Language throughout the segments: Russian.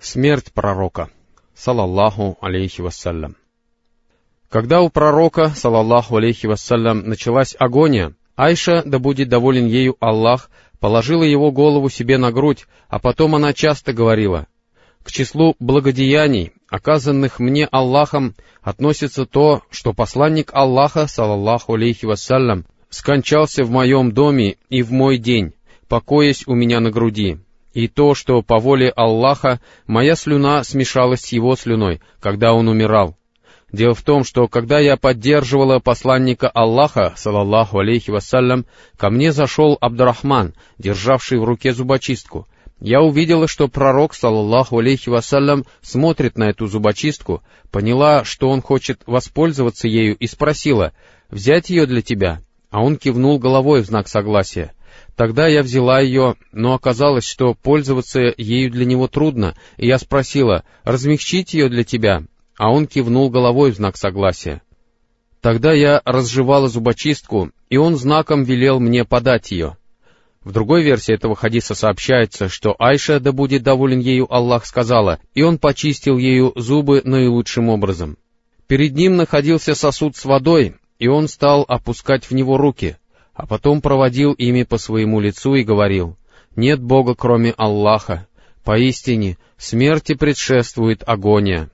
Смерть пророка, салаллаху алейхи вассалям. Когда у пророка, салаллаху алейхи вассалям, началась агония, Айша, да будет доволен ею Аллах, положила его голову себе на грудь, а потом она часто говорила, «К числу благодеяний, оказанных мне Аллахом, относится то, что посланник Аллаха, салаллаху алейхи вассалям, скончался в моем доме и в мой день, покоясь у меня на груди и то, что по воле Аллаха моя слюна смешалась с его слюной, когда он умирал. Дело в том, что когда я поддерживала посланника Аллаха, салаллаху алейхи вассалям, ко мне зашел Абдурахман, державший в руке зубочистку. Я увидела, что пророк, салаллаху алейхи вассалям, смотрит на эту зубочистку, поняла, что он хочет воспользоваться ею, и спросила, «Взять ее для тебя?» А он кивнул головой в знак согласия. Тогда я взяла ее, но оказалось, что пользоваться ею для него трудно, и я спросила, размягчить ее для тебя, а он кивнул головой в знак согласия. Тогда я разжевала зубочистку, и он знаком велел мне подать ее. В другой версии этого хадиса сообщается, что Айша, да будет доволен ею Аллах, сказала, и он почистил ею зубы наилучшим образом. Перед ним находился сосуд с водой, и он стал опускать в него руки — а потом проводил ими по своему лицу и говорил, «Нет Бога, кроме Аллаха. Поистине, смерти предшествует агония».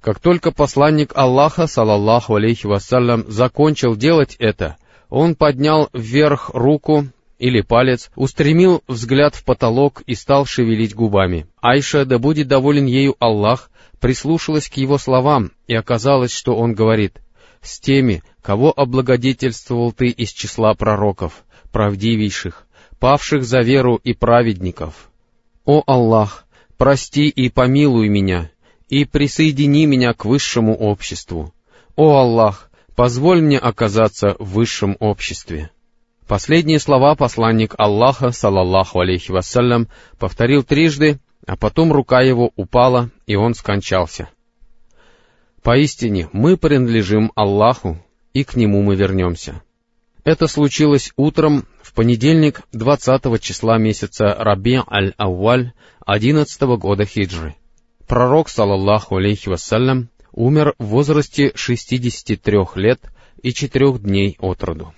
Как только посланник Аллаха, салаллаху алейхи вассалям, закончил делать это, он поднял вверх руку или палец, устремил взгляд в потолок и стал шевелить губами. Айша, да будет доволен ею Аллах, прислушалась к его словам, и оказалось, что он говорит, «С теми, кого облагодетельствовал ты из числа пророков, правдивейших, павших за веру и праведников. О Аллах, прости и помилуй меня, и присоедини меня к высшему обществу. О Аллах, позволь мне оказаться в высшем обществе. Последние слова посланник Аллаха, салаллаху алейхи вассалям, повторил трижды, а потом рука его упала, и он скончался. Поистине, мы принадлежим Аллаху, и к нему мы вернемся. Это случилось утром в понедельник 20 числа месяца Раби аль-Ауаль 11 года хиджры. Пророк, салаллаху алейхи вассалям, умер в возрасте 63 лет и 4 дней от роду.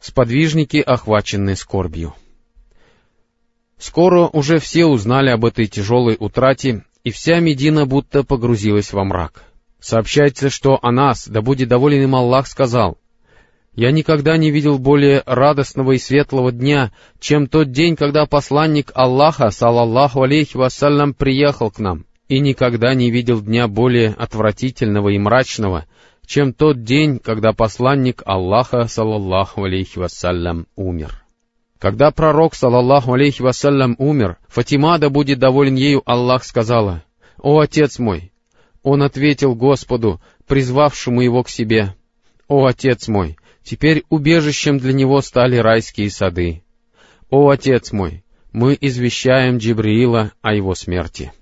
Сподвижники, охваченные скорбью. Скоро уже все узнали об этой тяжелой утрате, и вся Медина будто погрузилась во мрак. Сообщается, что Анас, да будет доволен им Аллах, сказал, «Я никогда не видел более радостного и светлого дня, чем тот день, когда посланник Аллаха, салаллаху алейхи вассалям, приехал к нам, и никогда не видел дня более отвратительного и мрачного, чем тот день, когда посланник Аллаха, салаллаху алейхи вассалям, умер». Когда пророк, салаллаху алейхи вассалям, умер, Фатима, да будет доволен ею Аллах, сказала, «О, отец мой, он ответил Господу, призвавшему его к себе, «О, Отец мой, теперь убежищем для него стали райские сады. О, Отец мой, мы извещаем Джибриила о его смерти».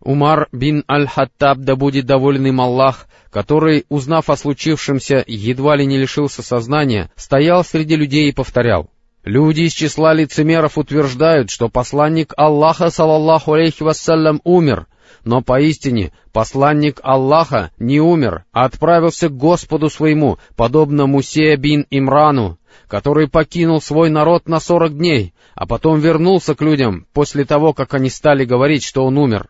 Умар бин Аль-Хаттаб, да будет доволен им Аллах, который, узнав о случившемся, едва ли не лишился сознания, стоял среди людей и повторял. Люди из числа лицемеров утверждают, что посланник Аллаха, салаллаху алейхи вассалям, умер, но поистине посланник Аллаха не умер, а отправился к Господу своему, подобно Мусе бин Имрану, который покинул свой народ на сорок дней, а потом вернулся к людям после того, как они стали говорить, что он умер.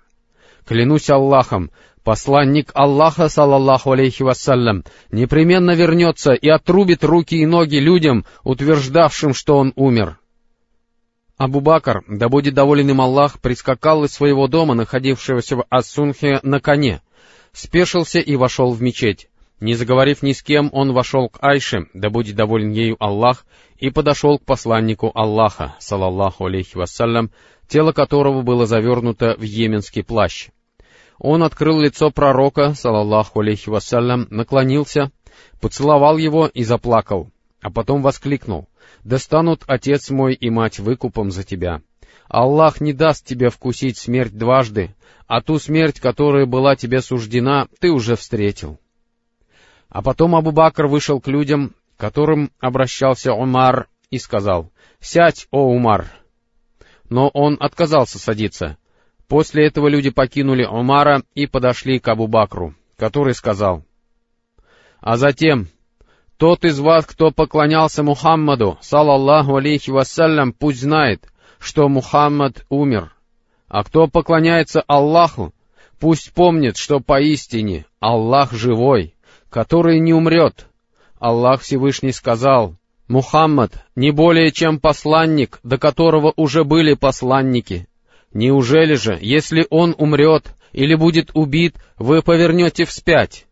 Клянусь Аллахом, посланник Аллаха, салаллаху алейхи вассалям, непременно вернется и отрубит руки и ноги людям, утверждавшим, что он умер. Абу Бакр, да будет доволен им Аллах, прискакал из своего дома, находившегося в Ассунхе, на коне, спешился и вошел в мечеть. Не заговорив ни с кем, он вошел к Айше, да будет доволен ею Аллах, и подошел к посланнику Аллаха, салаллаху алейхи вассалям, тело которого было завернуто в йеменский плащ. Он открыл лицо пророка, салаллаху алейхи вассалям, наклонился, поцеловал его и заплакал, а потом воскликнул — да станут отец мой и мать выкупом за тебя. Аллах не даст тебе вкусить смерть дважды, а ту смерть, которая была тебе суждена, ты уже встретил. А потом Абу-Бакр вышел к людям, к которым обращался Умар, и сказал, «Сядь, о Умар!» Но он отказался садиться. После этого люди покинули Умара и подошли к Абу Бакру, который сказал, «А затем, тот из вас, кто поклонялся Мухаммаду, салаллаху алейхи вассалям, пусть знает, что Мухаммад умер. А кто поклоняется Аллаху, пусть помнит, что поистине Аллах живой, который не умрет. Аллах Всевышний сказал, «Мухаммад не более чем посланник, до которого уже были посланники. Неужели же, если он умрет или будет убит, вы повернете вспять?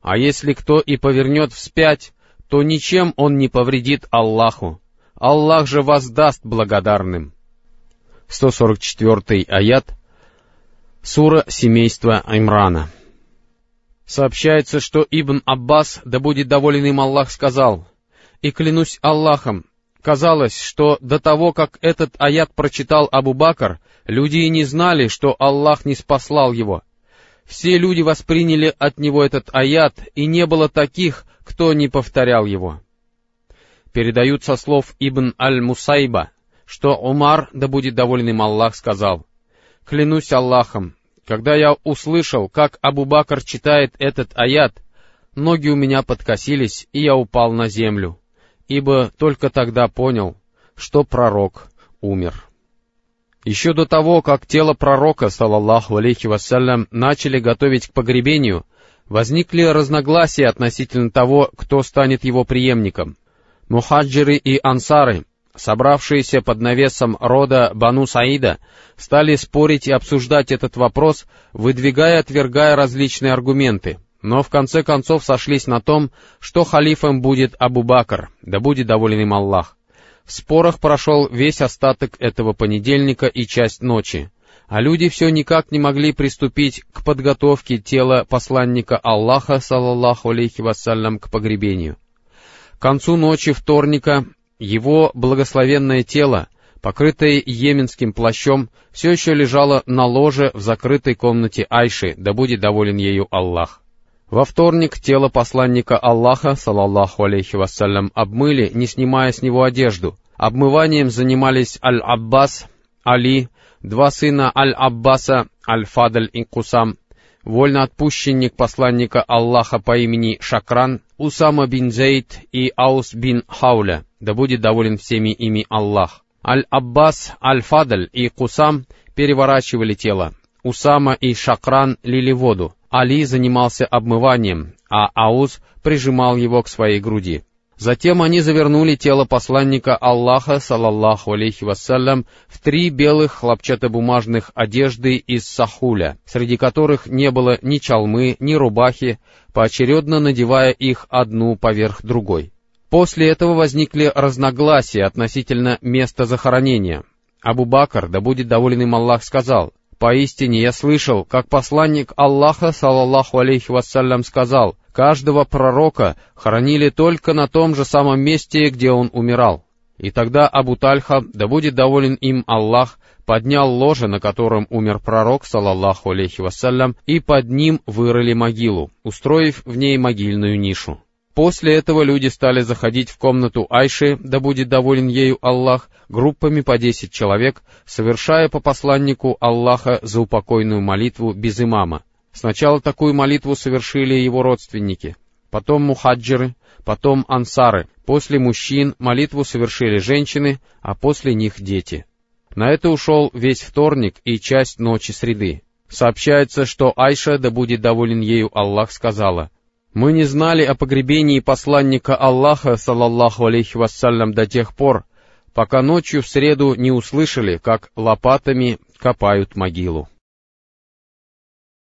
А если кто и повернет вспять, то ничем он не повредит Аллаху. Аллах же воздаст благодарным. 144 аят, сура семейства Аймрана. Сообщается, что Ибн Аббас, да будет доволен им Аллах, сказал, «И клянусь Аллахом, казалось, что до того, как этот аят прочитал Абу Бакр, люди и не знали, что Аллах не спаслал его. Все люди восприняли от него этот аят, и не было таких, кто не повторял его». Передают со слов Ибн Аль-Мусайба, что Умар, да будет доволен им Аллах, сказал, «Клянусь Аллахом, когда я услышал, как Абу Бакр читает этот аят, ноги у меня подкосились, и я упал на землю, ибо только тогда понял, что пророк умер». Еще до того, как тело пророка, салаллаху алейхи вассалям, начали готовить к погребению, возникли разногласия относительно того, кто станет его преемником. Мухаджиры и ансары, Собравшиеся под навесом рода Бану Саида стали спорить и обсуждать этот вопрос, выдвигая и отвергая различные аргументы, но в конце концов сошлись на том, что халифом будет Абу Бакр, да будет доволен им Аллах. В спорах прошел весь остаток этого понедельника и часть ночи, а люди все никак не могли приступить к подготовке тела посланника Аллаха, саллаллаху алейхи вассалям, к погребению. К концу ночи вторника его благословенное тело, покрытое йеменским плащом, все еще лежало на ложе в закрытой комнате Айши, да будет доволен ею Аллах. Во вторник тело посланника Аллаха, салаллаху алейхи вассалям, обмыли, не снимая с него одежду. Обмыванием занимались Аль-Аббас, Али, два сына Аль-Аббаса, Аль-Фадль и Кусам, вольноотпущенник посланника Аллаха по имени Шакран, Усама бин Зейд и Аус бин Хауля, да будет доволен всеми ими Аллах. Аль-Аббас, Аль-Фадль и Кусам переворачивали тело. Усама и Шакран лили воду. Али занимался обмыванием, а Ауз прижимал его к своей груди. Затем они завернули тело посланника Аллаха, салаллаху алейхи вассалям, в три белых хлопчатобумажных одежды из сахуля, среди которых не было ни чалмы, ни рубахи, поочередно надевая их одну поверх другой. После этого возникли разногласия относительно места захоронения. Абу Бакр, да будет доволен им Аллах, сказал, «Поистине я слышал, как посланник Аллаха, салаллаху алейхи вассалям, сказал, Каждого пророка хоронили только на том же самом месте, где он умирал. И тогда Абу Тальха, да будет доволен им Аллах, поднял ложе, на котором умер пророк, салаллаху алейхи вассалям, и под ним вырыли могилу, устроив в ней могильную нишу. После этого люди стали заходить в комнату Айши, да будет доволен ею Аллах, группами по десять человек, совершая по посланнику Аллаха заупокойную молитву без имама, Сначала такую молитву совершили его родственники, потом мухаджиры, потом ансары, после мужчин молитву совершили женщины, а после них дети. На это ушел весь вторник и часть ночи среды. Сообщается, что Айша, да будет доволен ею Аллах, сказала, «Мы не знали о погребении посланника Аллаха, салаллаху алейхи вассалям, до тех пор, пока ночью в среду не услышали, как лопатами копают могилу».